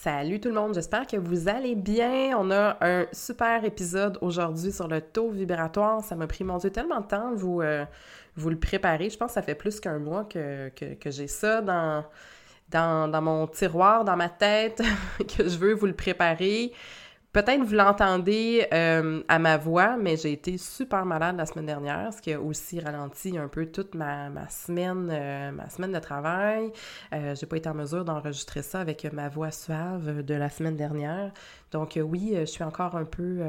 Salut tout le monde, j'espère que vous allez bien. On a un super épisode aujourd'hui sur le taux vibratoire. Ça m'a pris, mon Dieu, tellement de temps de vous, euh, vous le préparer. Je pense que ça fait plus qu'un mois que, que j'ai ça dans, mon tiroir, dans ma tête, que je veux vous le préparer. Peut-être vous l'entendez euh, à ma voix, mais j'ai été super malade la semaine dernière, ce qui a aussi ralenti un peu toute ma, ma semaine, euh, ma semaine de travail. Euh, j'ai pas été en mesure d'enregistrer ça avec ma voix suave de la semaine dernière. Donc oui, je suis encore un peu,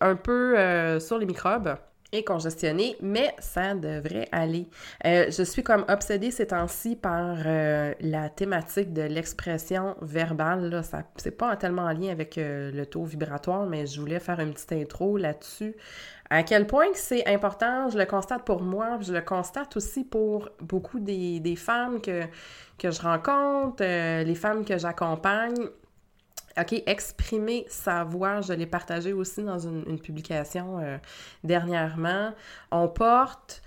un peu sur les microbes et congestionné, mais ça devrait aller. Euh, je suis comme obsédée ces temps-ci par euh, la thématique de l'expression verbale. Ça, c'est pas tellement en lien avec euh, le taux vibratoire, mais je voulais faire une petite intro là-dessus. À quel point c'est important, je le constate pour moi, je le constate aussi pour beaucoup des, des femmes que, que je rencontre, les femmes que j'accompagne OK, exprimer sa voix, je l'ai partagé aussi dans une, publication euh, dernièrement. On porte,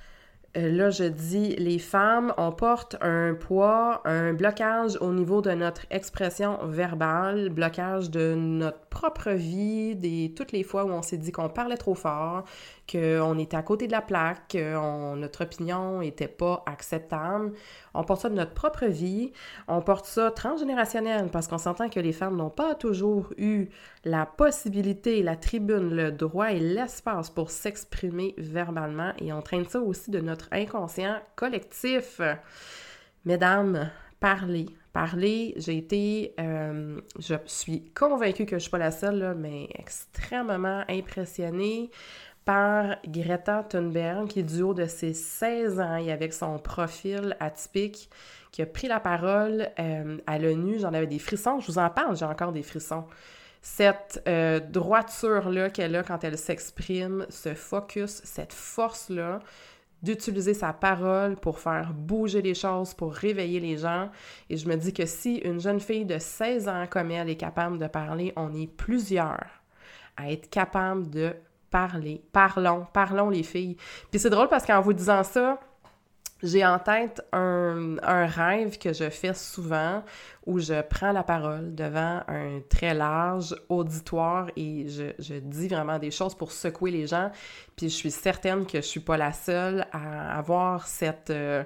là je dis les femmes, on porte un poids, un blocage au niveau de notre expression verbale, blocage de notre propre vie, des, toutes les fois où on s'est dit qu'on parlait trop fort, qu'on était à côté de la plaque, que notre opinion n'était pas acceptable. On porte ça de notre propre vie, on porte ça transgénérationnel parce qu'on s'entend que les femmes n'ont pas toujours eu la possibilité, la tribune, le droit et l'espace pour s'exprimer verbalement et on traîne ça aussi de notre inconscient collectif. Mesdames, parlez, parler. J'ai été, euh, je suis convaincue que je ne suis pas la seule, mais extrêmement impressionnée par Greta Thunberg, qui est du haut de ses 16 ans et avec son profil atypique, qui a pris la parole euh, à l'ONU. J'en avais des frissons. Je vous en parle, j'ai encore des frissons. Cette euh, droiture-là qu'elle a quand elle s'exprime, ce focus, cette force-là, d'utiliser sa parole pour faire bouger les choses, pour réveiller les gens. Et je me dis que si une jeune fille de 16 ans comme elle est capable de parler, on est plusieurs à être capable de parler. Parlons, parlons les filles. Puis c'est drôle parce qu'en vous disant ça, j'ai en tête un, rêve que je fais souvent où je prends la parole devant un très large auditoire et je, dis vraiment des choses pour secouer les gens. Puis je suis certaine que je suis pas la seule à avoir cette... Euh,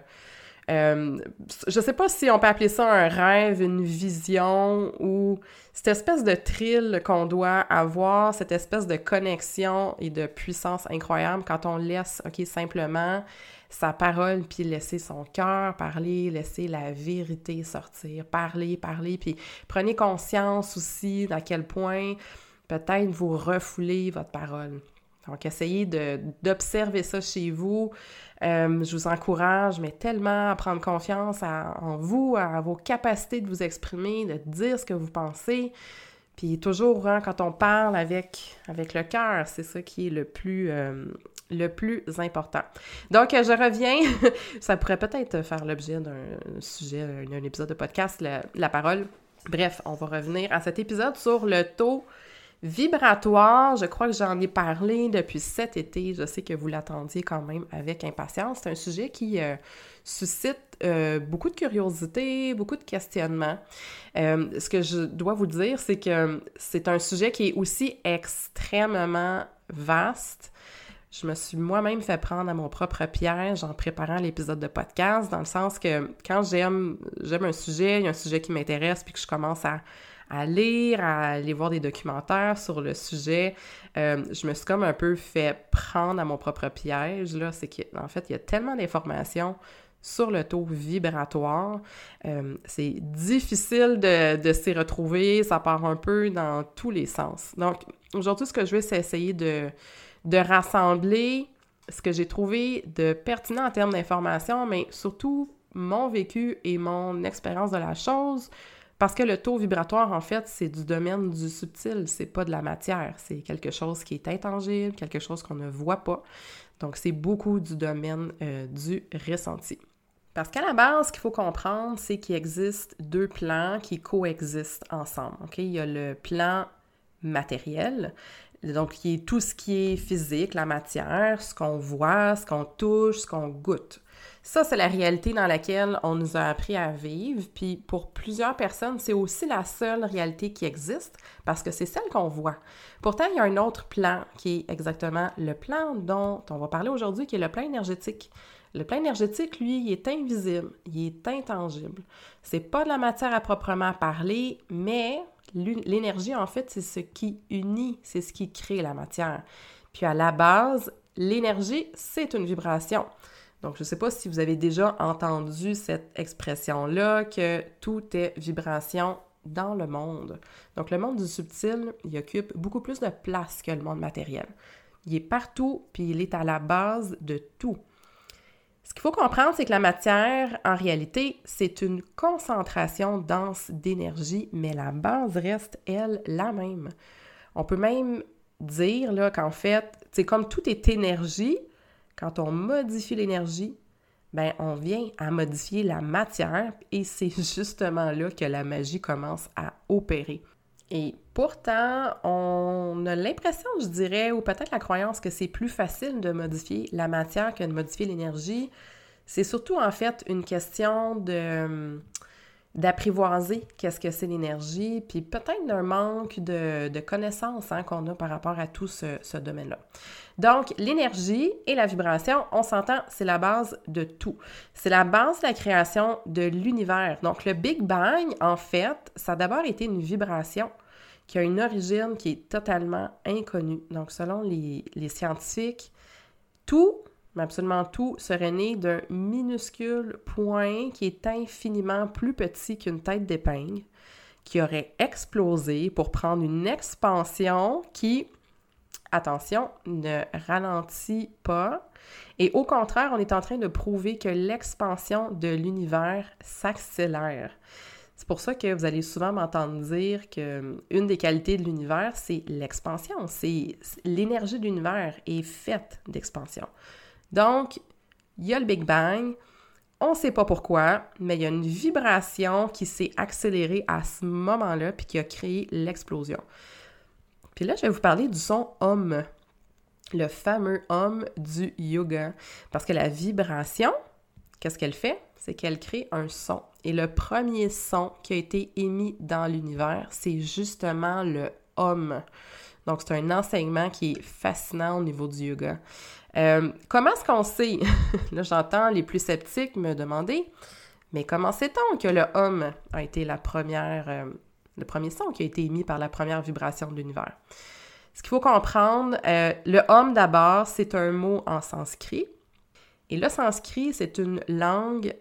euh, je sais pas si on peut appeler ça un rêve, une vision ou cette espèce de thrill qu'on doit avoir, cette espèce de connexion et de puissance incroyable quand on laisse, OK, simplement sa parole, puis laisser son cœur parler, laisser la vérité sortir, parler, parler, puis prenez conscience aussi d'à quel point peut-être vous refoulez votre parole. Donc, essayez d'observer ça chez vous. Euh, je vous encourage, mais tellement à prendre confiance en vous, à vos capacités de vous exprimer, de dire ce que vous pensez. Puis toujours, hein, quand on parle avec, le cœur, c'est ça qui est le plus, euh, le plus important. Donc, je reviens. ça pourrait peut-être faire l'objet d'un sujet, d'un épisode de podcast, la, parole. Bref, on va revenir à cet épisode sur le taux vibratoire. Je crois que j'en ai parlé depuis cet été. Je sais que vous l'attendiez quand même avec impatience. C'est un sujet qui euh, suscite euh, beaucoup de curiosité, beaucoup de questionnements. Euh, ce que je dois vous dire, c'est que c'est un sujet qui est aussi extrêmement vaste. Je me suis moi-même fait prendre à mon propre piège en préparant l'épisode de podcast, dans le sens que quand j'aime j'aime un sujet, il y a un sujet qui m'intéresse, puis que je commence à, lire, à aller voir des documentaires sur le sujet, euh, je me suis comme un peu fait prendre à mon propre piège, là, c'est qu'en fait, il y a tellement d'informations sur le taux vibratoire. Euh, c'est difficile de, de s'y retrouver, ça part un peu dans tous les sens. Donc, aujourd'hui, ce que je vais, c'est essayer de, de rassembler ce que j'ai trouvé de pertinent en termes d'information, mais surtout mon vécu et mon expérience de la chose, parce que le taux vibratoire, en fait, c'est du domaine du subtil, c'est pas de la matière, c'est quelque chose qui est intangible, quelque chose qu'on ne voit pas. Donc, c'est beaucoup du domaine euh, du ressenti. Parce qu'à la base, ce qu'il faut comprendre, c'est qu'il existe deux plans qui coexistent ensemble. Il y a le plan matériel, donc qui est tout ce qui est physique, la matière, ce qu'on voit, ce qu'on touche, ce qu'on goûte. Ça, c'est la réalité dans laquelle on nous a appris à vivre. Puis pour plusieurs personnes, c'est aussi la seule réalité qui existe parce que c'est celle qu'on voit. Pourtant, il y a un autre plan qui est exactement le plan dont on va parler aujourd'hui, qui est le plan énergétique. Le plan énergétique, lui, il est invisible, il est intangible. C'est pas de la matière à proprement parler, mais l'énergie, en fait, c'est ce qui unit, c'est ce qui crée la matière. Puis à la base, l'énergie, c'est une vibration. Donc, je ne sais pas si vous avez déjà entendu cette expression-là, que tout est vibration dans le monde. Donc, le monde du subtil, il occupe beaucoup plus de place que le monde matériel. Il est partout, puis il est à la base de tout. Ce qu'il faut comprendre, c'est que la matière, en réalité, c'est une concentration dense d'énergie, mais la base reste, elle, la même. On peut même dire qu'en fait, c'est comme tout est énergie, quand on modifie l'énergie, ben on vient à modifier la matière et c'est justement là que la magie commence à opérer. Et pourtant, on a l'impression, je dirais, ou peut-être la croyance que c'est plus facile de modifier la matière que de modifier l'énergie. C'est surtout en fait une question de d'apprivoiser qu'est-ce que c'est l'énergie, puis peut-être d'un manque de, de connaissances hein, qu'on a par rapport à tout ce, domaine-là. Donc, l'énergie et la vibration, on s'entend, c'est la base de tout. C'est la base de la création de l'univers. Donc, le Big Bang, en fait, ça a d'abord été une vibration qui a une origine qui est totalement inconnue. Donc, selon les, les scientifiques, tout mais absolument tout, serait né d'un minuscule point qui est infiniment plus petit qu'une tête d'épingle, qui aurait explosé pour prendre une expansion qui, attention, ne ralentit pas. Et au contraire, on est en train de prouver que l'expansion de l'univers s'accélère. C'est pour ça que vous allez souvent m'entendre dire que une des qualités de l'univers, c'est l'expansion. C'est l'énergie de l'univers est faite d'expansion. Donc, il y a le Big Bang. On ne sait pas pourquoi, mais il y a une vibration qui s'est accélérée à ce moment-là puis qui a créé l'explosion. Puis là, je vais vous parler du son homme, le fameux homme du yoga. Parce que la vibration, qu'est-ce qu'elle fait? C'est qu'elle crée un son. Et le premier son qui a été émis dans l'univers, c'est justement le homme. Donc, c'est un enseignement qui est fascinant au niveau du yoga. Euh, comment est-ce qu'on sait? Là, j'entends les plus sceptiques me demander, mais comment sait-on que le homme a été la première, euh, le premier son qui a été émis par la première vibration de l'univers? Ce qu'il faut comprendre, euh, le homme d'abord, c'est un mot en sanskrit. Et le sanskrit, c'est une langue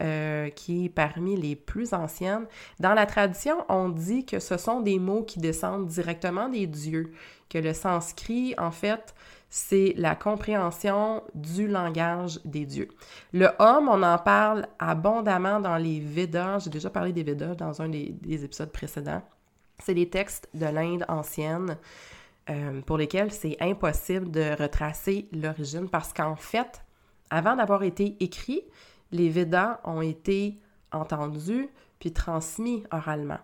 qui est parmi les plus anciennes. Dans la tradition, on dit que ce sont des mots qui descendent directement des dieux, que le sanskrit, en fait, c'est la compréhension du langage des dieux. Le homme, on en parle abondamment dans les Védas. J'ai déjà parlé des Védas dans un des, épisodes précédents. C'est les textes de l'Inde ancienne euh, pour lesquels c'est impossible de retracer l'origine parce qu'en fait, avant d'avoir été écrits, les Védas ont été entendus puis transmis oralement.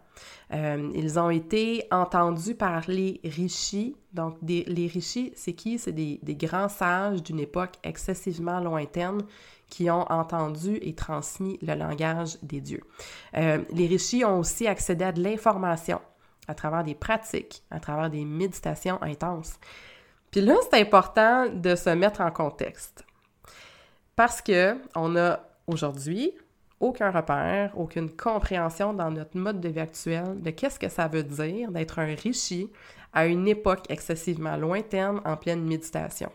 Euh, ils ont été entendus par les rishis. Donc, les rishis, c'est qui? C'est des, grands sages d'une époque excessivement lointaine qui ont entendu et transmis le langage des dieux. Euh, les rishis ont aussi accédé à de l'information à travers des pratiques, à travers des méditations intenses. Puis là, c'est important de se mettre en contexte. Parce que on a aujourd'hui aucun repère, aucune compréhension dans notre mode de vie actuel de qu'est-ce que ça veut dire d'être un richi à une époque excessivement lointaine en pleine méditation.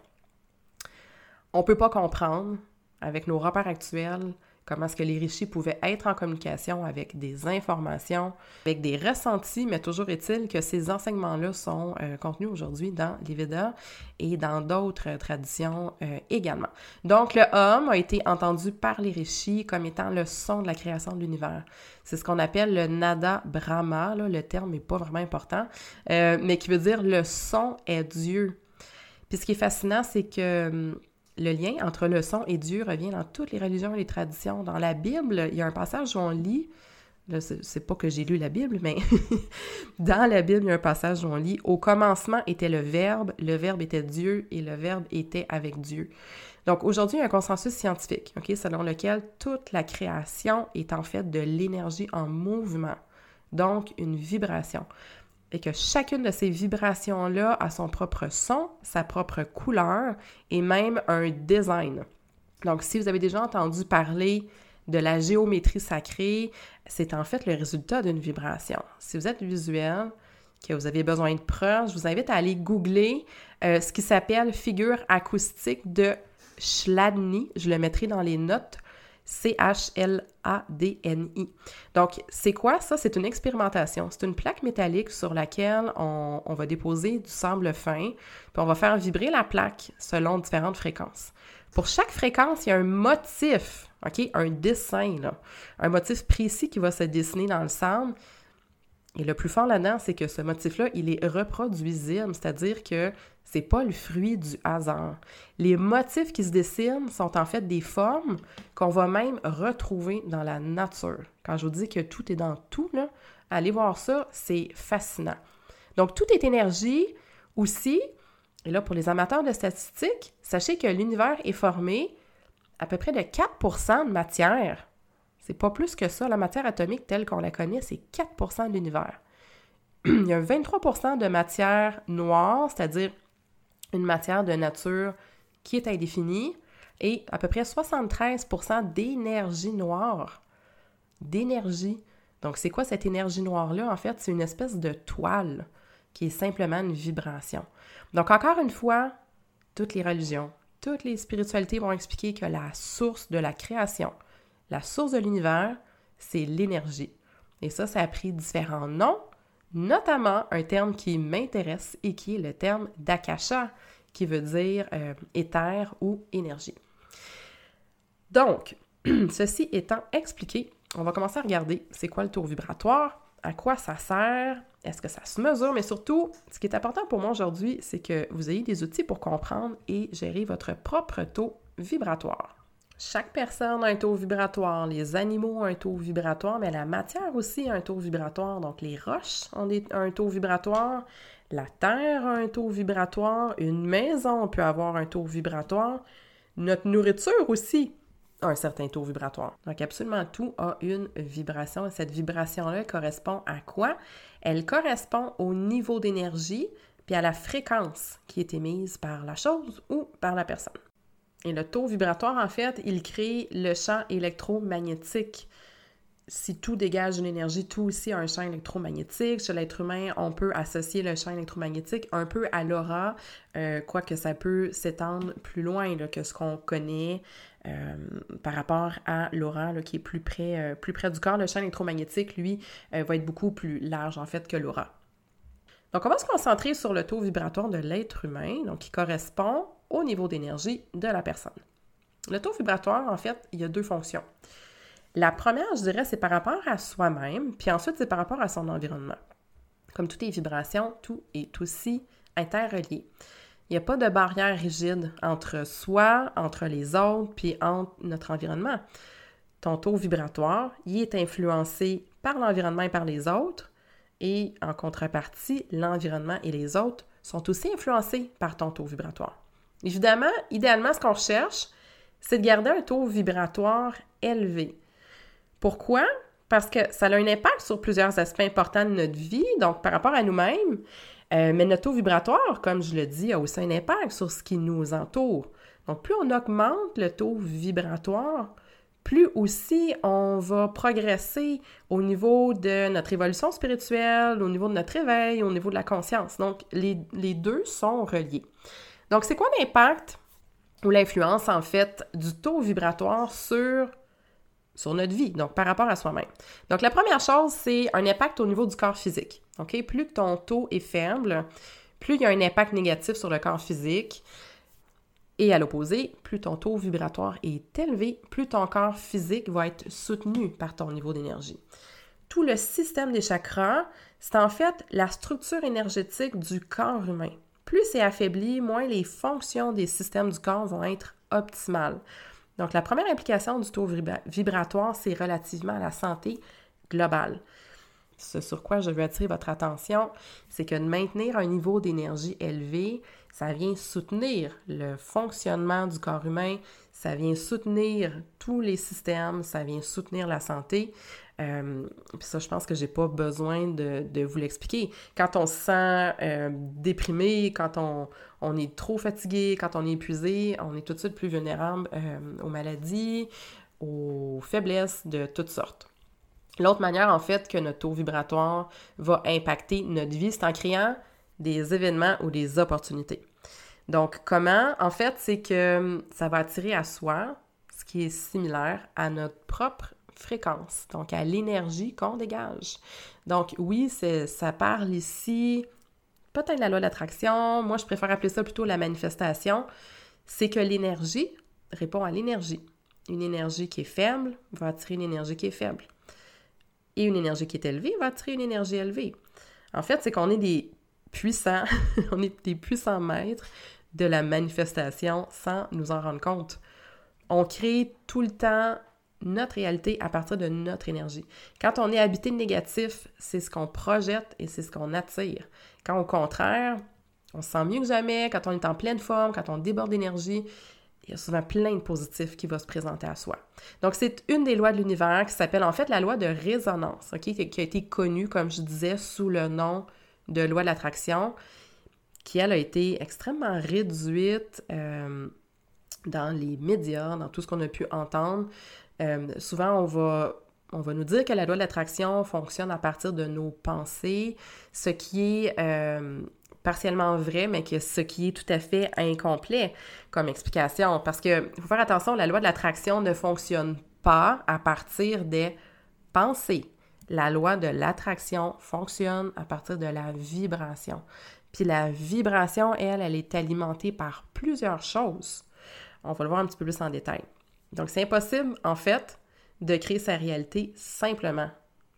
On ne peut pas comprendre, avec nos repères actuels, comment est-ce que les riches pouvaient être en communication avec des informations, avec des ressentis, mais toujours est-il que ces enseignements-là sont euh, contenus aujourd'hui dans les Védas et dans d'autres traditions euh, également. Donc, le homme a été entendu par les rishis comme étant le son de la création de l'univers. C'est ce qu'on appelle le nada brahma, le terme n'est pas vraiment important, euh, mais qui veut dire le son est Dieu. Puis ce qui est fascinant, c'est que hum, le lien entre le son et Dieu revient dans toutes les religions et les traditions. Dans la Bible, il y a un passage où on lit, là, c'est pas que j'ai lu la Bible, mais dans la Bible, il y a un passage où on lit Au commencement était le Verbe, le Verbe était Dieu et le Verbe était avec Dieu. Donc aujourd'hui, il y a un consensus scientifique, OK, selon lequel toute la création est en fait de l'énergie en mouvement, donc une vibration et que chacune de ces vibrations-là a son propre son, sa propre couleur et même un design. Donc, si vous avez déjà entendu parler de la géométrie sacrée, c'est en fait le résultat d'une vibration. Si vous êtes visuel, que vous avez besoin de preuves, je vous invite à aller googler euh, ce qui s'appelle figure acoustique de Chladni. Je le mettrai dans les notes. C-H-L-A-D-N-I. Donc, c'est quoi? Ça? C'est une expérimentation. C'est une plaque métallique sur laquelle on, va déposer du sable fin, puis on va faire vibrer la plaque selon différentes fréquences. Pour chaque fréquence, il y a un motif, OK? Un dessin. Un motif précis qui va se dessiner dans le sable. Et le plus fort là-dedans, c'est que ce motif-là, il est reproduisible, c'est-à-dire que c'est pas le fruit du hasard. Les motifs qui se dessinent sont en fait des formes qu'on va même retrouver dans la nature. Quand je vous dis que tout est dans tout, allez voir ça, c'est fascinant. Donc, tout est énergie aussi. Et là, pour les amateurs de statistiques, sachez que l'univers est formé à peu près de 4% de matière. C'est pas plus que ça. La matière atomique telle qu'on la connaît, c'est 4% de l'univers. Il y a 23% de matière noire, c'est-à-dire une matière de nature qui est indéfinie et à peu près 73% d'énergie noire. D'énergie. Donc, c'est quoi cette énergie noire-là? En fait, c'est une espèce de toile qui est simplement une vibration. Donc, encore une fois, toutes les religions, toutes les spiritualités vont expliquer que la source de la création, la source de l'univers, c'est l'énergie. Et ça, ça a pris différents noms, notamment un terme qui m'intéresse et qui est le terme d'akasha, qui veut dire euh, éther ou énergie. Donc, ceci étant expliqué, on va commencer à regarder c'est quoi le tour vibratoire, à quoi ça sert, est-ce que ça se mesure, mais surtout, ce qui est important pour moi aujourd'hui, c'est que vous ayez des outils pour comprendre et gérer votre propre taux vibratoire. Chaque personne a un taux vibratoire, les animaux ont un taux vibratoire, mais la matière aussi a un taux vibratoire. Donc les roches ont un taux vibratoire, la terre a un taux vibratoire, une maison peut avoir un taux vibratoire, notre nourriture aussi a un certain taux vibratoire. Donc absolument tout a une vibration et cette vibration-là correspond à quoi? Elle correspond au niveau d'énergie puis à la fréquence qui est émise par la chose ou par la personne. Et le taux vibratoire, en fait, il crée le champ électromagnétique. Si tout dégage une énergie, tout aussi a un champ électromagnétique. Chez l'être humain, on peut associer le champ électromagnétique un peu à l'aura, euh, quoique ça peut s'étendre plus loin que ce qu'on connaît euh, par rapport à l'aura qui est plus près, euh, plus près du corps. Le champ électromagnétique, lui, va être beaucoup plus large en fait que l'aura. Donc, on va se concentrer sur le taux vibratoire de l'être humain, donc qui correspond au niveau d'énergie de la personne. Le taux vibratoire, en fait, il y a deux fonctions. La première, je dirais, c'est par rapport à soi-même, puis ensuite, c'est par rapport à son environnement. Comme toutes les vibrations, tout est aussi interrelié. Il n'y a pas de barrière rigide entre soi, entre les autres, puis entre notre environnement. Ton taux vibratoire, il est influencé par l'environnement et par les autres, et en contrepartie, l'environnement et les autres sont aussi influencés par ton taux vibratoire. Évidemment, idéalement, ce qu'on recherche, c'est de garder un taux vibratoire élevé. Pourquoi? Parce que ça a un impact sur plusieurs aspects importants de notre vie, donc par rapport à nous-mêmes, Euh, mais notre taux vibratoire, comme je le dis, a aussi un impact sur ce qui nous entoure. Donc, plus on augmente le taux vibratoire, plus aussi on va progresser au niveau de notre évolution spirituelle, au niveau de notre éveil, au niveau de la conscience. Donc, les, deux sont reliés. Donc, c'est quoi l'impact ou l'influence, en fait, du taux vibratoire sur sur notre vie, donc par rapport à soi-même? Donc la première chose, c'est un impact au niveau du corps physique. OK? Plus ton taux est faible, plus il y a un impact négatif sur le corps physique. Et à l'opposé, plus ton taux vibratoire est élevé, plus ton corps physique va être soutenu par ton niveau d'énergie. Tout le système des chakras, c'est en fait la structure énergétique du corps humain. Plus c'est affaibli, moins les fonctions des systèmes du corps vont être optimales. Donc, la première implication du taux vibratoire, c'est relativement à la santé globale. Ce sur quoi je veux attirer votre attention, c'est que de maintenir un niveau d'énergie élevé, ça vient soutenir le fonctionnement du corps humain, ça vient soutenir tous les systèmes, ça vient soutenir la santé. Euh, puis ça, je pense que j'ai pas besoin de, vous l'expliquer. Quand on se sent euh, déprimé, quand on, est trop fatigué, quand on est épuisé, on est tout de suite plus vulnérable euh, aux maladies, aux faiblesses de toutes sortes. L'autre manière, en fait, que notre taux vibratoire va impacter notre vie, c'est en créant des événements ou des opportunités. Donc, comment? En fait, c'est que ça va attirer à soi ce qui est similaire à notre propre fréquence, donc à l'énergie qu'on dégage. Donc, oui, ça parle ici peut-être la loi d'attraction. Moi, je préfère appeler ça plutôt la manifestation. C'est que l'énergie répond à l'énergie. Une énergie qui est faible va attirer une énergie qui est faible. Et une énergie qui est élevée va attirer une énergie élevée. En fait, c'est qu'on est des puissants, on est des puissants maîtres de la manifestation sans nous en rendre compte. On crée tout le temps notre réalité à partir de notre énergie. Quand on est habité de négatif, c'est ce qu'on projette et c'est ce qu'on attire. Quand au contraire, on se sent mieux que jamais, quand on est en pleine forme, quand on déborde d'énergie, il y a souvent plein de positifs qui vont se présenter à soi. Donc, c'est une des lois de l'univers qui s'appelle en fait la loi de résonance, qui a été connue, comme je disais, sous le nom de loi de l'attraction, qui, elle, a été extrêmement réduite euh, dans les médias, dans tout ce qu'on a pu entendre. Euh, souvent, on va, on va nous dire que la loi de l'attraction fonctionne à partir de nos pensées, ce qui est euh, partiellement vrai, mais que ce qui est tout à fait incomplet comme explication. Parce que, faut faire attention, la loi de l'attraction ne fonctionne pas à partir des pensées. La loi de l'attraction fonctionne à partir de la vibration. Puis la vibration, elle, elle est alimentée par plusieurs choses. On va le voir un petit peu plus en détail. Donc, c'est impossible, en fait, de créer sa réalité simplement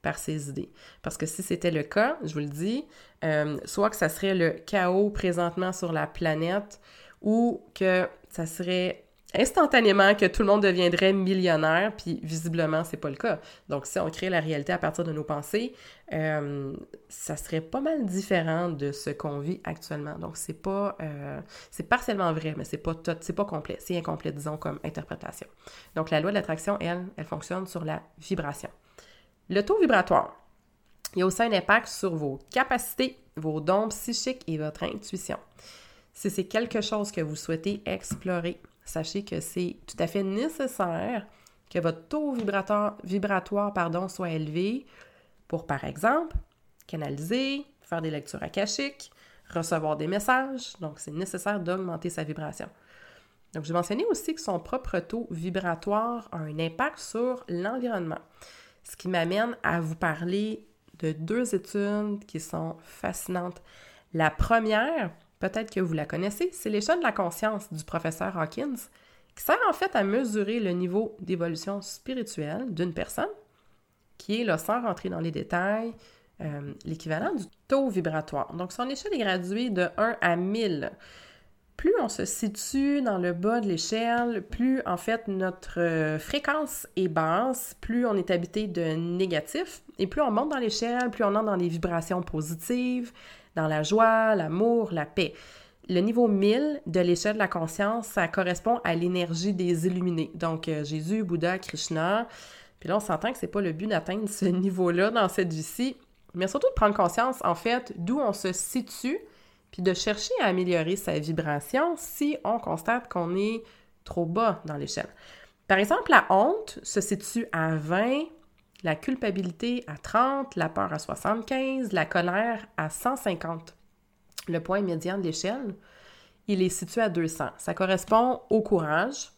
par ses idées. Parce que si c'était le cas, je vous le dis, euh, soit que ça serait le chaos présentement sur la planète ou que ça serait instantanément que tout le monde deviendrait millionnaire, puis visiblement, c'est pas le cas. Donc, si on crée la réalité à partir de nos pensées, euh, ça serait pas mal différent de ce qu'on vit actuellement. Donc, c'est pas... Euh, c'est partiellement vrai, mais c'est pas c'est pas complet. C'est incomplet, disons, comme interprétation. Donc, la loi de l'attraction, elle, elle fonctionne sur la vibration. Le taux vibratoire. Il y a aussi un impact sur vos capacités, vos dons psychiques et votre intuition. Si c'est quelque chose que vous souhaitez explorer, sachez que c'est tout à fait nécessaire que votre taux vibratoire, soit élevé pour, par exemple, canaliser, faire des lectures akashiques, recevoir des messages. Donc, c'est nécessaire d'augmenter sa vibration. Donc, je mentionnais aussi que son propre taux vibratoire a un impact sur l'environnement. Ce qui m'amène à vous parler de deux études qui sont fascinantes. La première, peut-être que vous la connaissez, c'est l'échelle de la conscience du professeur Hawkins, qui sert en fait à mesurer le niveau d'évolution spirituelle d'une personne, qui est, là, sans rentrer dans les détails, euh, l'équivalent du taux vibratoire. Donc, son échelle est graduée de 1 à 1000. Plus on se situe dans le bas de l'échelle, plus en fait notre euh, fréquence est basse, plus on est habité de négatif, et plus on monte dans l'échelle, plus on entre dans des vibrations positives, dans la joie, l'amour, la paix. Le niveau 1000 de l'échelle de la conscience, ça correspond à l'énergie des illuminés. Donc, euh, Jésus, Bouddha, Krishna. Puis là, on s'entend que c'est pas le but d'atteindre ce niveau-là dans cette vie-ci. mais surtout de prendre conscience, en fait, d'où on se situe, puis de chercher à améliorer sa vibration si on constate qu'on est trop bas dans l'échelle. Par exemple, la honte se situe à 20, la culpabilité à 30, la peur à 75, la colère à 150. Le point médian de l'échelle, il est situé à 200. Ça correspond au courage.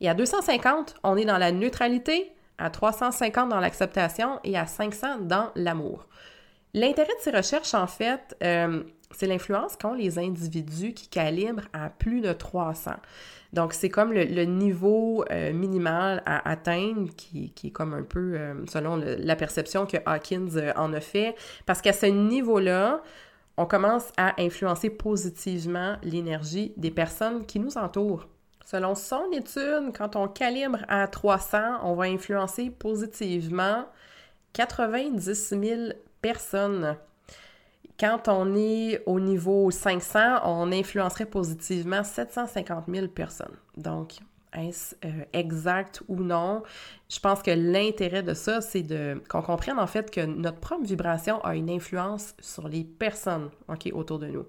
Et à 250, on est dans la neutralité, à 350 dans l'acceptation et à 500 dans l'amour. L'intérêt de ces recherches, en fait, euh, c'est l'influence qu'ont les individus qui calibrent à plus de 300. Donc, c'est comme le, niveau euh, minimal à atteindre qui, est comme un peu, euh, selon la perception que Hawkins euh, en a fait, parce qu'à ce niveau-là, on commence à influencer positivement l'énergie des personnes qui nous entourent. Selon son étude, quand on calibre à 300, on va influencer positivement 90 000 personnes. Quand on est au niveau 500, on influencerait positivement 750 000 personnes. Donc, est-ce euh, exact ou non? Je pense que l'intérêt de ça, c'est de qu'on comprenne en fait que notre propre vibration a une influence sur les personnes autour de nous.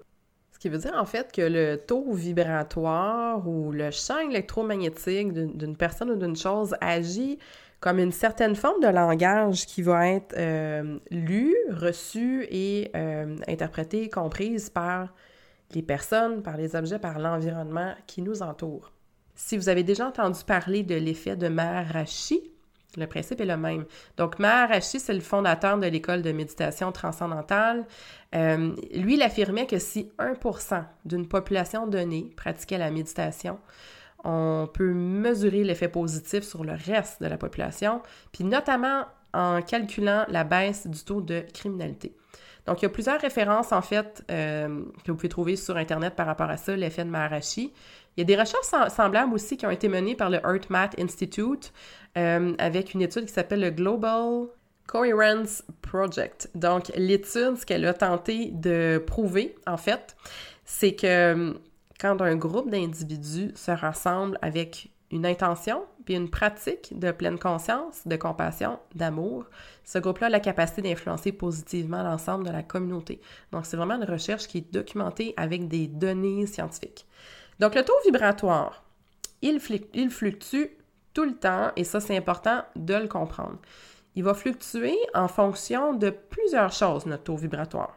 Ce qui veut dire en fait que le taux vibratoire ou le champ électromagnétique d'une personne ou d'une chose agit comme une certaine forme de langage qui va être euh, lu, reçu et euh, interprété, comprise par les personnes, par les objets, par l'environnement qui nous entoure. Si vous avez déjà entendu parler de l'effet de Maharashi, le principe est le même. Donc, Maharashi, c'est le fondateur de l'école de méditation transcendantale. Euh, lui, il affirmait que si 1% d'une population donnée pratiquait la méditation, on peut mesurer l'effet positif sur le reste de la population, puis notamment en calculant la baisse du taux de criminalité. Donc, il y a plusieurs références, en fait, euh, que vous pouvez trouver sur Internet par rapport à ça, l'effet de Maharashi. Il y a des recherches semblables aussi qui ont été menées par le Math Institute euh, avec une étude qui s'appelle le Global Coherence Project. Donc, l'étude, ce qu'elle a tenté de prouver, en fait, c'est que quand un groupe d'individus se rassemble avec une intention puis une pratique de pleine conscience, de compassion, d'amour, ce groupe-là a la capacité d'influencer positivement l'ensemble de la communauté. Donc, c'est vraiment une recherche qui est documentée avec des données scientifiques. Donc, le taux vibratoire, il, il fluctue tout le temps et ça, c'est important de le comprendre. Il va fluctuer en fonction de plusieurs choses, notre taux vibratoire.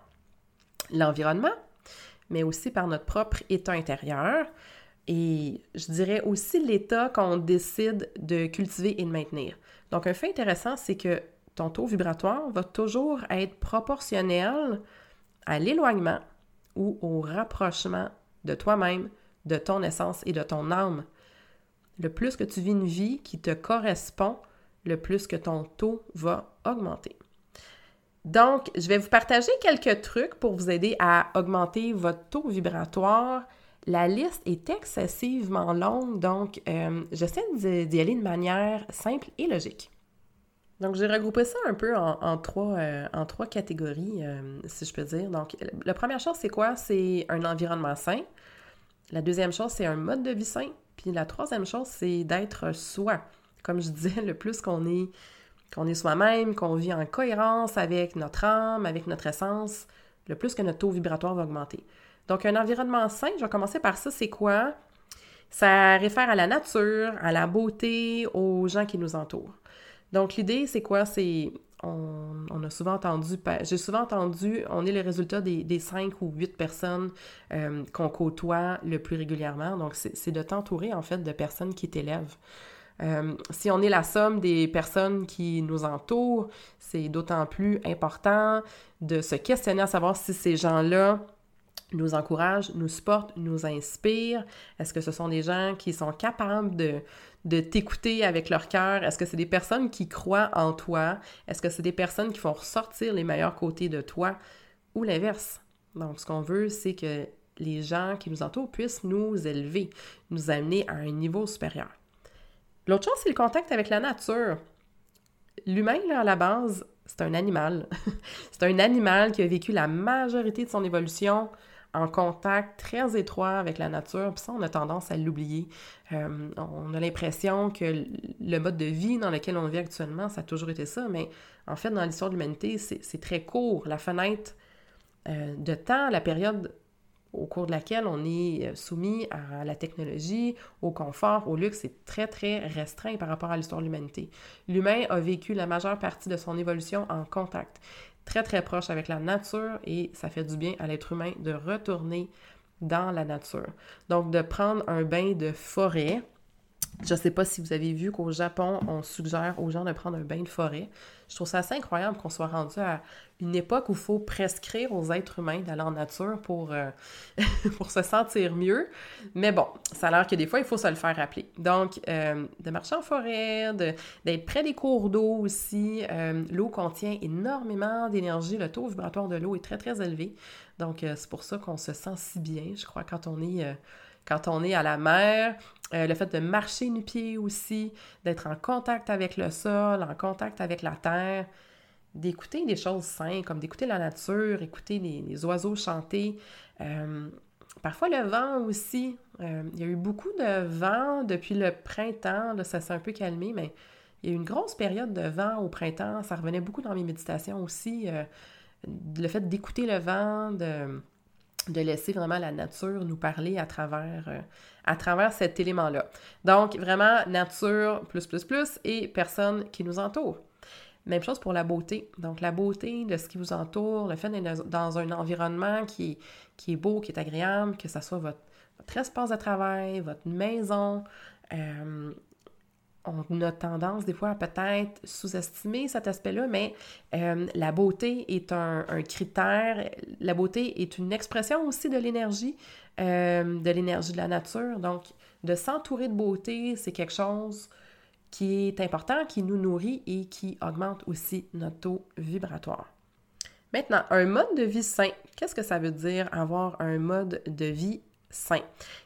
L'environnement, mais aussi par notre propre état intérieur et je dirais aussi l'état qu'on décide de cultiver et de maintenir. Donc un fait intéressant, c'est que ton taux vibratoire va toujours être proportionnel à l'éloignement ou au rapprochement de toi-même, de ton essence et de ton âme. Le plus que tu vis une vie qui te correspond, le plus que ton taux va augmenter. Donc, je vais vous partager quelques trucs pour vous aider à augmenter votre taux vibratoire. La liste est excessivement longue, donc euh, j'essaie d'y aller de manière simple et logique. Donc, j'ai regroupé ça un peu en, trois, euh, en trois catégories, euh, si je peux dire. Donc, la première chose, c'est quoi? C'est un environnement sain. La deuxième chose, c'est un mode de vie sain. Puis la troisième chose, c'est d'être soi. Comme je disais, le plus qu'on est qu'on est soi-même, qu'on vit en cohérence avec notre âme, avec notre essence, le plus que notre taux vibratoire va augmenter. Donc, un environnement sain, je vais commencer par ça, c'est quoi? Ça réfère à la nature, à la beauté, aux gens qui nous entourent. Donc, l'idée, c'est quoi? C'est, on, a souvent entendu, j'ai souvent entendu, on est le résultat des, cinq ou huit personnes euh, qu'on côtoie le plus régulièrement. Donc, c'est de t'entourer, en fait, de personnes qui t'élèvent. Euh, si on est la somme des personnes qui nous entourent, c'est d'autant plus important de se questionner à savoir si ces gens-là nous encouragent, nous supportent, nous inspirent. Est-ce que ce sont des gens qui sont capables de, de t'écouter avec leur cœur? Est-ce que c'est des personnes qui croient en toi? Est-ce que c'est des personnes qui font ressortir les meilleurs côtés de toi? Ou l'inverse. Donc, ce qu'on veut, c'est que les gens qui nous entourent puissent nous élever, nous amener à un niveau supérieur. L'autre chose, c'est le contact avec la nature. L'humain, là, à la base, c'est un animal. c'est un animal qui a vécu la majorité de son évolution en contact très étroit avec la nature, puis ça, on a tendance à l'oublier. Euh, on a l'impression que le mode de vie dans lequel on vit actuellement, ça a toujours été ça, mais en fait, dans l'histoire de l'humanité, c'est très court. La fenêtre euh, de temps, la période au cours de laquelle on est euh, soumis à la technologie, au confort, au luxe, c'est très, très restreint par rapport à l'histoire de l'humanité. L'humain a vécu la majeure partie de son évolution en contact, très, très proche avec la nature et ça fait du bien à l'être humain de retourner dans la nature. Donc, de prendre un bain de forêt, je ne sais pas si vous avez vu qu'au Japon, on suggère aux gens de prendre un bain de forêt. Je trouve ça assez incroyable qu'on soit rendu à une époque où il faut prescrire aux êtres humains d'aller en nature pour, euh, pour se sentir mieux. Mais bon, ça a l'air que des fois, il faut se le faire rappeler. Donc, euh, de marcher en forêt, d'être près des cours d'eau aussi. Euh, l'eau contient énormément d'énergie. Le taux vibratoire de l'eau est très, très élevé. Donc, c'est pour ça qu'on se sent si bien, je crois, quand on est quand on est à la mer, euh, le fait de marcher nu-pied aussi, d'être en contact avec le sol, en contact avec la terre, d'écouter des choses simples, comme d'écouter la nature, écouter les, oiseaux chanter. Euh, parfois le vent aussi. Euh, il y a eu beaucoup de vent depuis le printemps, là, ça s'est un peu calmé, mais il y a eu une grosse période de vent au printemps. Ça revenait beaucoup dans mes méditations aussi. le fait d'écouter le vent, de de laisser vraiment la nature nous parler à travers, euh, à travers cet élément-là. Donc, vraiment, nature, plus, plus, plus, et personne qui nous entoure. Même chose pour la beauté. Donc, la beauté de ce qui vous entoure, le fait d'être dans un environnement qui, qui est beau, qui est agréable, que ce soit votre, votre espace de travail, votre maison, euh, on a tendance des fois à peut-être sous-estimer cet aspect-là, mais euh, la beauté est un, critère, la beauté est une expression aussi de l'énergie, euh, de l'énergie de la nature. Donc, de s'entourer de beauté, c'est quelque chose qui est important, qui nous nourrit et qui augmente aussi notre taux vibratoire. Maintenant, un mode de vie sain. Qu'est-ce que ça veut dire avoir un mode de vie sain?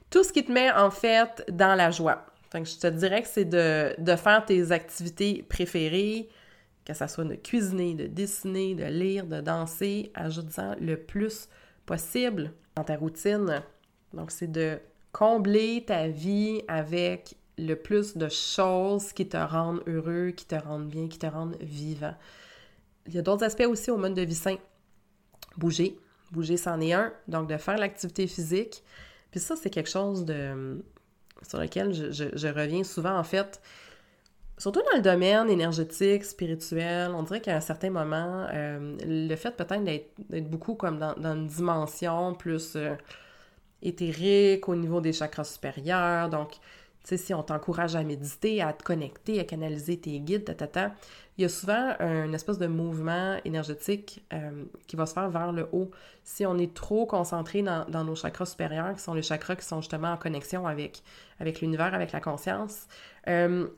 Tout ce qui te met en fait dans la joie je te dirais que c'est de, faire tes activités préférées, que ce soit de cuisiner, de dessiner, de lire, de danser, ajoutant le plus possible dans ta routine. Donc, c'est de combler ta vie avec le plus de choses qui te rendent heureux, qui te rendent bien, qui te rendent vivant. Il y a d'autres aspects aussi au mode de vie sain. Bouger. Bouger, c'en est un. Donc, de faire l'activité physique. Puis ça, c'est quelque chose de, sur lequel je, reviens souvent, en fait, surtout dans le domaine énergétique, spirituel, on dirait qu'à un certain moment, euh, le fait peut-être d'être beaucoup comme dans, une dimension plus euh, éthérique au niveau des chakras supérieurs, donc tu sais, si on t'encourage à méditer, à te connecter, à canaliser tes guides, ta, il y a souvent un espèce de mouvement énergétique euh, qui va se faire vers le haut. Si on est trop concentré dans, nos chakras supérieurs, qui sont les chakras qui sont justement en connexion avec, avec l'univers, avec la conscience, euh,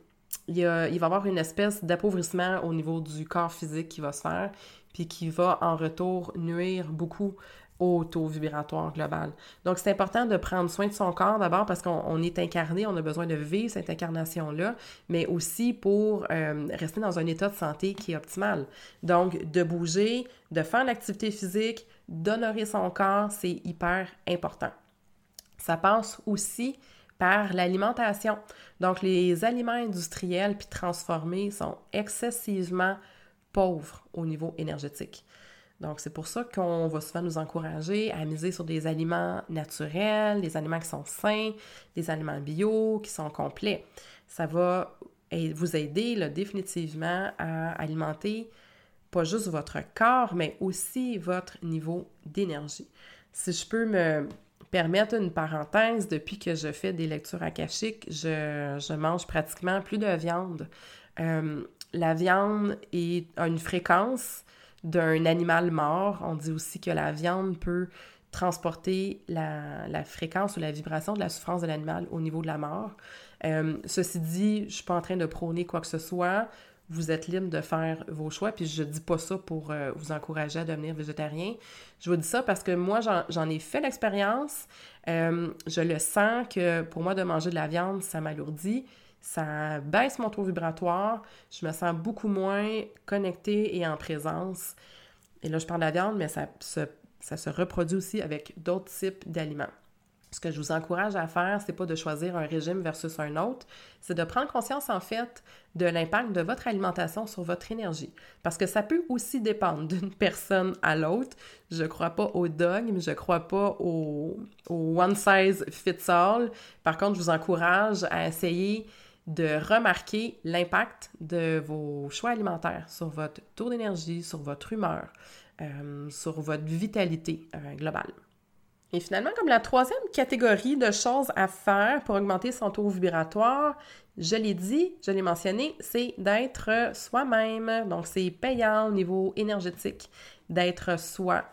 il, il va y avoir une espèce d'appauvrissement au niveau du corps physique qui va se faire, puis qui va en retour nuire beaucoup au taux vibratoire global. Donc, c'est important de prendre soin de son corps d'abord parce qu'on est incarné, on a besoin de vivre cette incarnation-là, mais aussi pour euh, rester dans un état de santé qui est optimal. Donc, de bouger, de faire l'activité physique, d'honorer son corps, c'est hyper important. Ça passe aussi par l'alimentation. Donc, les aliments industriels puis transformés sont excessivement pauvres au niveau énergétique. Donc, c'est pour ça qu'on va souvent nous encourager à miser sur des aliments naturels, des aliments qui sont sains, des aliments bio, qui sont complets. Ça va vous aider définitivement à alimenter pas juste votre corps, mais aussi votre niveau d'énergie. Si je peux me permettre une parenthèse, depuis que je fais des lectures akashiques, je, je mange pratiquement plus de viande. Euh, la viande est, a une fréquence d'un animal mort. On dit aussi que la viande peut transporter la, fréquence ou la vibration de la souffrance de l'animal au niveau de la mort. Euh, ceci dit, je ne suis pas en train de prôner quoi que ce soit. Vous êtes libre de faire vos choix, puis je dis pas ça pour euh, vous encourager à devenir végétarien. Je vous dis ça parce que moi, j'en ai fait l'expérience. Euh, je le sens que pour moi, de manger de la viande, ça m'alourdit ça baisse mon taux vibratoire, je me sens beaucoup moins connectée et en présence. Et là, je parle de la viande, mais ça se ça se reproduit aussi avec d'autres types d'aliments. Ce que je vous encourage à faire, c'est pas de choisir un régime versus un autre, c'est de prendre conscience en fait de l'impact de votre alimentation sur votre énergie. Parce que ça peut aussi dépendre d'une personne à l'autre. Je crois pas au dogme, je crois pas au, au one size fits all. Par contre, je vous encourage à essayer de remarquer l'impact de vos choix alimentaires sur votre taux d'énergie, sur votre humeur, euh, sur votre vitalité euh, globale. Et finalement, comme la troisième catégorie de choses à faire pour augmenter son taux vibratoire, je l'ai dit, je l'ai mentionné, c'est d'être soi-même. Donc, c'est payant au niveau énergétique d'être soi.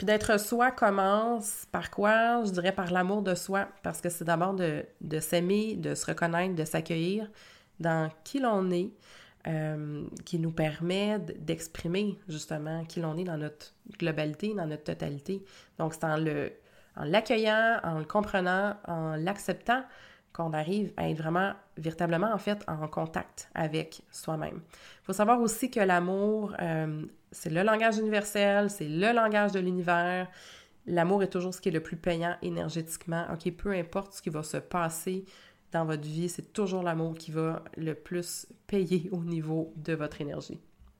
Puis d'être soi commence par quoi? Je dirais par l'amour de soi, parce que c'est d'abord de, s'aimer, de se reconnaître, de s'accueillir dans qui l'on est, euh, qui nous permet d'exprimer justement qui l'on est dans notre globalité, dans notre totalité. Donc, c'est en l'accueillant, en le comprenant, en l'acceptant qu'on arrive à être vraiment, véritablement, en fait, en contact avec soi-même. Il faut savoir aussi que l'amour, euh, c'est le langage universel, c'est le langage de l'univers. L'amour est toujours ce qui est le plus payant énergétiquement. OK, peu importe ce qui va se passer dans votre vie, c'est toujours l'amour qui va le plus payer au niveau de votre énergie.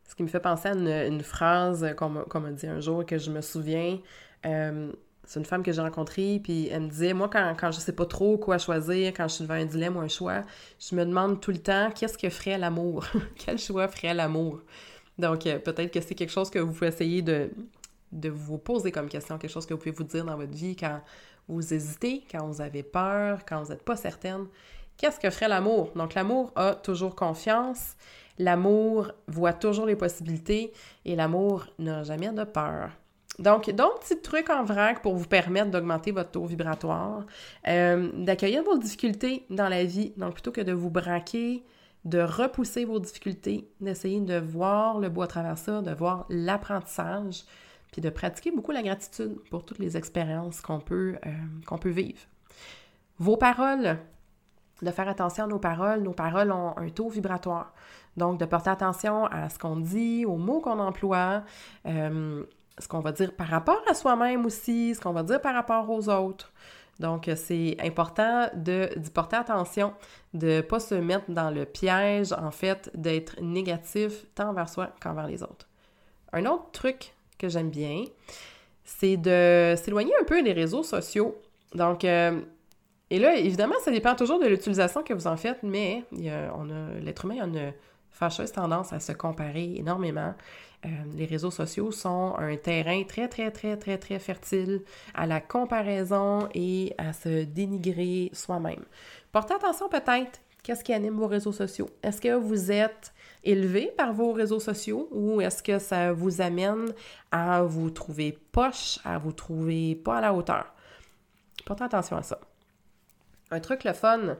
Ce qui me fait penser à une, phrase qu'on m'a dit un jour que je me souviens. Euh, c'est une femme que j'ai rencontrée, puis elle me disait, moi, quand, quand je sais pas trop quoi choisir, quand je suis devant un dilemme ou un choix, je me demande tout le temps, qu'est-ce que ferait l'amour? Quel choix ferait l'amour? Donc, euh, peut-être que c'est quelque chose que vous pouvez essayer de, vous poser comme question, quelque chose que vous pouvez vous dire dans votre vie quand vous hésitez, quand vous avez peur, quand vous n'êtes pas certaine. Qu'est-ce que ferait l'amour? Donc, l'amour a toujours confiance, l'amour voit toujours les possibilités et l'amour n'a jamais de peur. Donc, d'autres petits trucs en vrac pour vous permettre d'augmenter votre taux vibratoire, euh, d'accueillir vos difficultés dans la vie. Donc, plutôt que de vous braquer, de repousser vos difficultés, d'essayer de voir le bois à travers ça, de voir l'apprentissage, puis de pratiquer beaucoup la gratitude pour toutes les expériences qu'on peut, euh, qu'on peut vivre. Vos paroles, de faire attention à nos paroles. Nos paroles ont un taux vibratoire. Donc, de porter attention à ce qu'on dit, aux mots qu'on emploie, euh, ce qu'on va dire par rapport à soi-même aussi, ce qu'on va dire par rapport aux autres. Donc, c'est important d'y porter attention, de ne pas se mettre dans le piège, en fait, d'être négatif tant envers soi qu'envers les autres. Un autre truc que j'aime bien, c'est de s'éloigner un peu des réseaux sociaux. Donc, euh, et là, évidemment, ça dépend toujours de l'utilisation que vous en faites, mais l'être humain a une fâcheuse tendance à se comparer énormément. Euh, les réseaux sociaux sont un terrain très, très, très, très, très fertile à la comparaison et à se dénigrer soi-même. Portez attention peut-être, qu'est-ce qui anime vos réseaux sociaux? Est-ce que vous êtes élevé par vos réseaux sociaux ou est-ce que ça vous amène à vous trouver poche, à vous trouver pas à la hauteur? Portez attention à ça. Un truc le fun,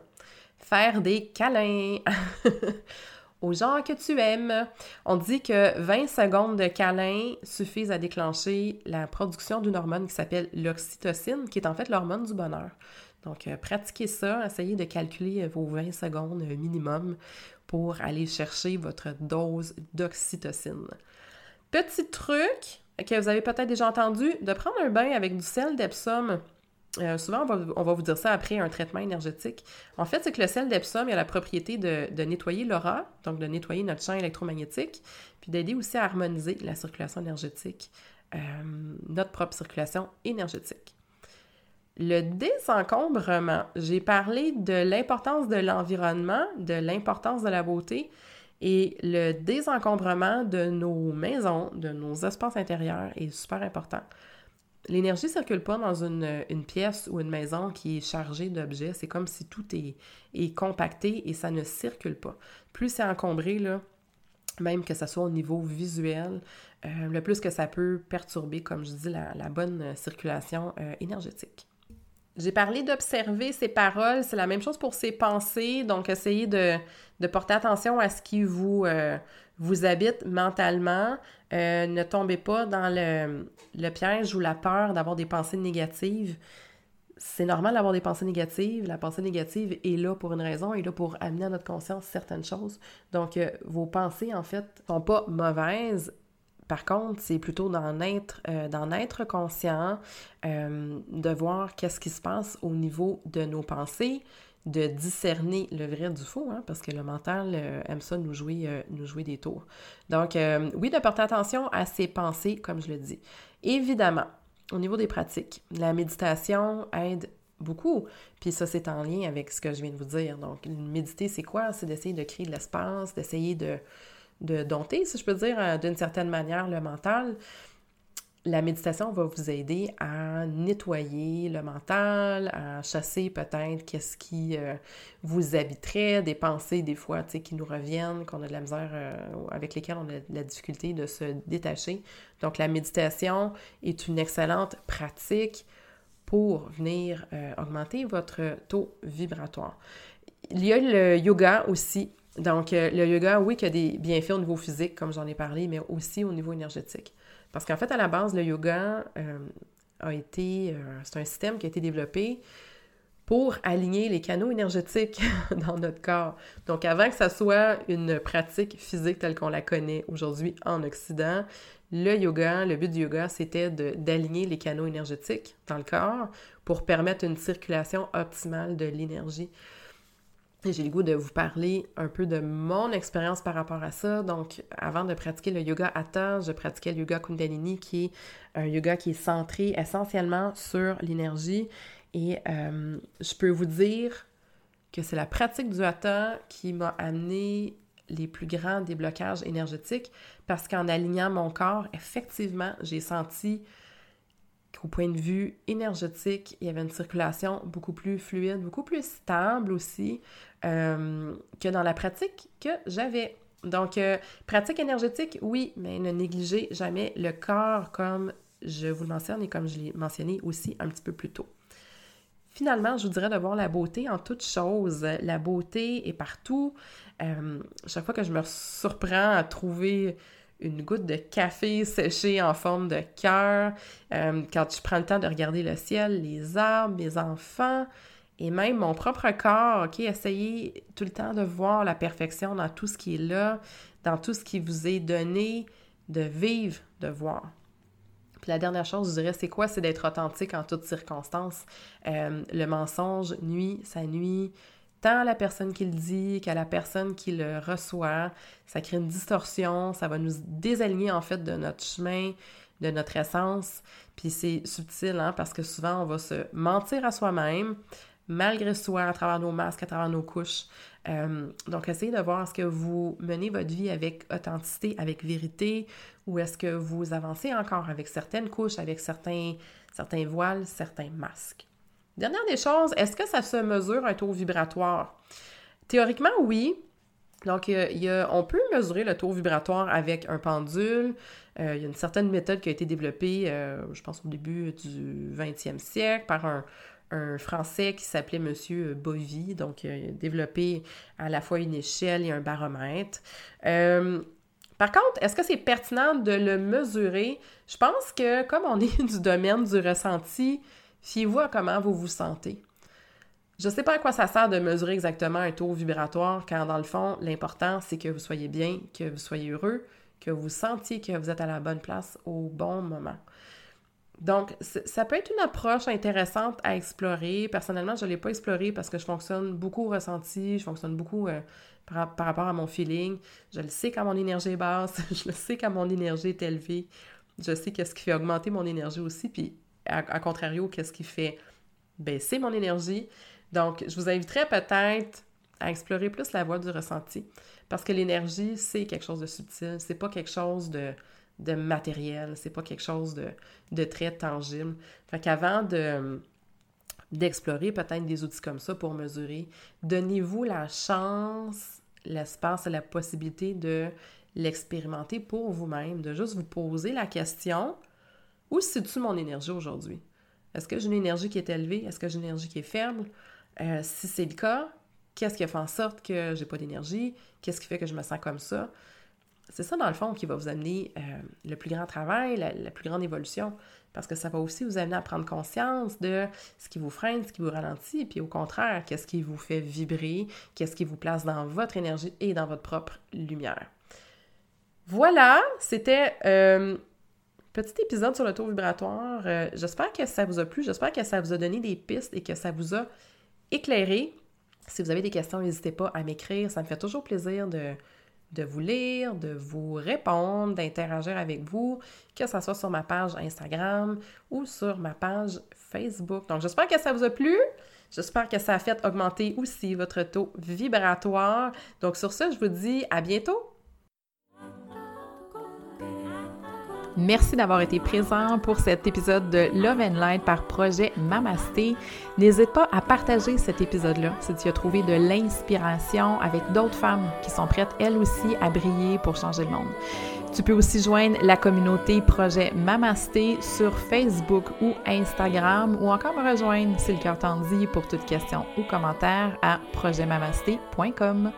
faire des câlins. aux gens que tu aimes. On dit que 20 secondes de câlin suffisent à déclencher la production d'une hormone qui s'appelle l'oxytocine, qui est en fait l'hormone du bonheur. Donc, euh, pratiquez ça, essayez de calculer vos 20 secondes minimum pour aller chercher votre dose d'oxytocine. Petit truc que vous avez peut-être déjà entendu, de prendre un bain avec du sel d'Epsom euh, souvent, on va, vous dire ça après un traitement énergétique. En fait, c'est que le sel d'Epsom a la propriété de, nettoyer l'aura, donc de nettoyer notre champ électromagnétique, puis d'aider aussi à harmoniser la circulation énergétique, euh, notre propre circulation énergétique. Le désencombrement, j'ai parlé de l'importance de l'environnement, de l'importance de la beauté, et le désencombrement de nos maisons, de nos espaces intérieurs est super important. L'énergie ne circule pas dans une, pièce ou une maison qui est chargée d'objets. C'est comme si tout est, compacté et ça ne circule pas. Plus c'est encombré, même que ce soit au niveau visuel, euh, le plus que ça peut perturber, comme je dis, la, bonne circulation euh, énergétique. J'ai parlé d'observer ses paroles, c'est la même chose pour ses pensées, donc essayez de, porter attention à ce qui vous, euh, vous habite mentalement. Euh, ne tombez pas dans le, piège ou la peur d'avoir des pensées négatives. C'est normal d'avoir des pensées négatives. La pensée négative est là pour une raison, est là pour amener à notre conscience certaines choses. Donc, euh, vos pensées, en fait, sont pas mauvaises. Par contre, c'est plutôt d'en être, être conscient, de voir qu'est-ce qui se passe au niveau de nos pensées, de discerner le vrai du faux, hein, parce que le mental euh, aime ça nous jouer, euh, jouer des tours. Donc, euh, oui, de porter attention à ses pensées, comme je le dis. Évidemment, au niveau des pratiques, la méditation aide beaucoup. Puis ça, c'est en lien avec ce que je viens de vous dire. Donc, méditer, c'est quoi? C'est d'essayer de créer de l'espace, d'essayer de, de dompter, si je peux dire, d'une certaine manière, le mental la méditation va vous aider à nettoyer le mental, à chasser peut-être qu'est-ce qui euh, vous habiterait, des pensées des fois qui nous reviennent, qu'on a de la misère, euh, avec lesquelles on a de la difficulté de se détacher. Donc la méditation est une excellente pratique pour venir euh, augmenter votre taux vibratoire. Il y a le yoga aussi. Donc le yoga, oui, qui a des bienfaits au niveau physique, comme j'en ai parlé, mais aussi au niveau énergétique. Parce qu'en fait, à la base, le yoga euh, a été, euh, c'est un système qui a été développé pour aligner les canaux énergétiques dans notre corps. Donc, avant que ça soit une pratique physique telle qu'on la connaît aujourd'hui en Occident, le yoga, le but du yoga, c'était d'aligner les canaux énergétiques dans le corps pour permettre une circulation optimale de l'énergie j'ai le goût de vous parler un peu de mon expérience par rapport à ça. Donc, avant de pratiquer le yoga Hatha, je pratiquais le yoga Kundalini, qui est un yoga qui est centré essentiellement sur l'énergie. Et euh, je peux vous dire que c'est la pratique du Hatha qui m'a amené les plus grands déblocages énergétiques parce qu'en alignant mon corps, effectivement, j'ai senti qu'au point de vue énergétique, il y avait une circulation beaucoup plus fluide, beaucoup plus stable aussi euh, que dans la pratique que j'avais. Donc, euh, pratique énergétique, oui, mais ne négligez jamais le corps comme je vous le mentionne et comme je l'ai mentionné aussi un petit peu plus tôt. Finalement, je vous dirais de voir la beauté en toutes choses. La beauté est partout. Euh, chaque fois que je me surprends à trouver une goutte de café séché en forme de cœur, quand je prends le temps de regarder le ciel, les arbres, mes enfants, et même mon propre corps, OK, essayez tout le temps de voir la perfection dans tout ce qui est là, dans tout ce qui vous est donné, de vivre, de voir. Puis la dernière chose, je dirais, c'est quoi? C'est d'être authentique en toutes circonstances. Euh, le mensonge nuit, ça nuit tant à la personne qui le dit qu'à la personne qui le reçoit. Ça crée une distorsion, ça va nous désaligner en fait de notre chemin, de notre essence. Puis c'est subtil, hein, parce que souvent on va se mentir à soi-même, malgré soi, à travers nos masques, à travers nos couches. Euh, donc, essayez de voir est-ce que vous menez votre vie avec authenticité, avec vérité, ou est-ce que vous avancez encore avec certaines couches, avec certains, certains voiles, certains masques? Dernière des choses, est-ce que ça se mesure un taux vibratoire? Théoriquement, oui. Donc, on peut mesurer le taux vibratoire avec un pendule. Euh, il y a une certaine méthode qui a été développée, euh, je pense, au début du 20e siècle par un, un Français qui s'appelait Monsieur Bovy, donc il a développé à la fois une échelle et un baromètre. Euh, par contre, est-ce que c'est pertinent de le mesurer? Je pense que comme on est du domaine du ressenti, fiez-vous à comment vous vous sentez. Je ne sais pas à quoi ça sert de mesurer exactement un taux vibratoire, car dans le fond, l'important, c'est que vous soyez bien, que vous soyez heureux, que vous sentiez que vous êtes à la bonne place au bon moment. Donc, ça peut être une approche intéressante à explorer. Personnellement, je ne l'ai pas exploré parce que je fonctionne beaucoup au ressenti, je fonctionne beaucoup euh, par, rapport à mon feeling. Je le sais quand mon énergie est basse, je le sais quand mon énergie est élevée. Je sais qu'est-ce qui fait augmenter mon énergie aussi, puis à, contrario, qu'est-ce qui fait baisser mon énergie. Donc, je vous inviterais peut-être à explorer plus la voie du ressenti. Parce que l'énergie, c'est quelque chose de subtil, c'est pas quelque chose de matériel, c'est pas quelque chose de, très tangible. Fait qu'avant de d'explorer peut-être des outils comme ça pour mesurer, donnez-vous la chance, l'espace et la possibilité de l'expérimenter pour vous-même, de juste vous poser la question où situe mon énergie aujourd'hui? Est-ce que j'ai une énergie qui est élevée? Est-ce que j'ai une énergie qui est faible? Euh, si c'est le cas, qu'est-ce qui fait en sorte que j'ai pas d'énergie? Qu'est-ce qui fait que je me sens comme ça? c'est ça, dans le fond, qui va vous amener euh, le plus grand travail, la, plus grande évolution, parce que ça va aussi vous amener à prendre conscience de ce qui vous freine, ce qui vous ralentit, puis au contraire, qu'est-ce qui vous fait vibrer, qu'est-ce qui vous place dans votre énergie et dans votre propre lumière. Voilà, c'était euh, petit épisode sur le taux vibratoire. Euh, j'espère que ça vous a plu, j'espère que ça vous a donné des pistes et que ça vous a éclairé. Si vous avez des questions, n'hésitez pas à m'écrire. Ça me fait toujours plaisir de, de vous lire, de vous répondre, d'interagir avec vous, que ce soit sur ma page Instagram ou sur ma page Facebook. Donc, j'espère que ça vous a plu. J'espère que ça a fait augmenter aussi votre taux vibratoire. Donc, sur ce, je vous dis à bientôt. Merci d'avoir été présent pour cet épisode de Love and Light par projet Mamasté. N'hésite pas à partager cet épisode-là si tu as trouvé de l'inspiration avec d'autres femmes qui sont prêtes elles aussi à briller pour changer le monde. Tu peux aussi joindre la communauté projet Mamasté sur Facebook ou Instagram ou encore me rejoindre si le cœur t'en dit pour toute question ou commentaire à projetmamasté.com.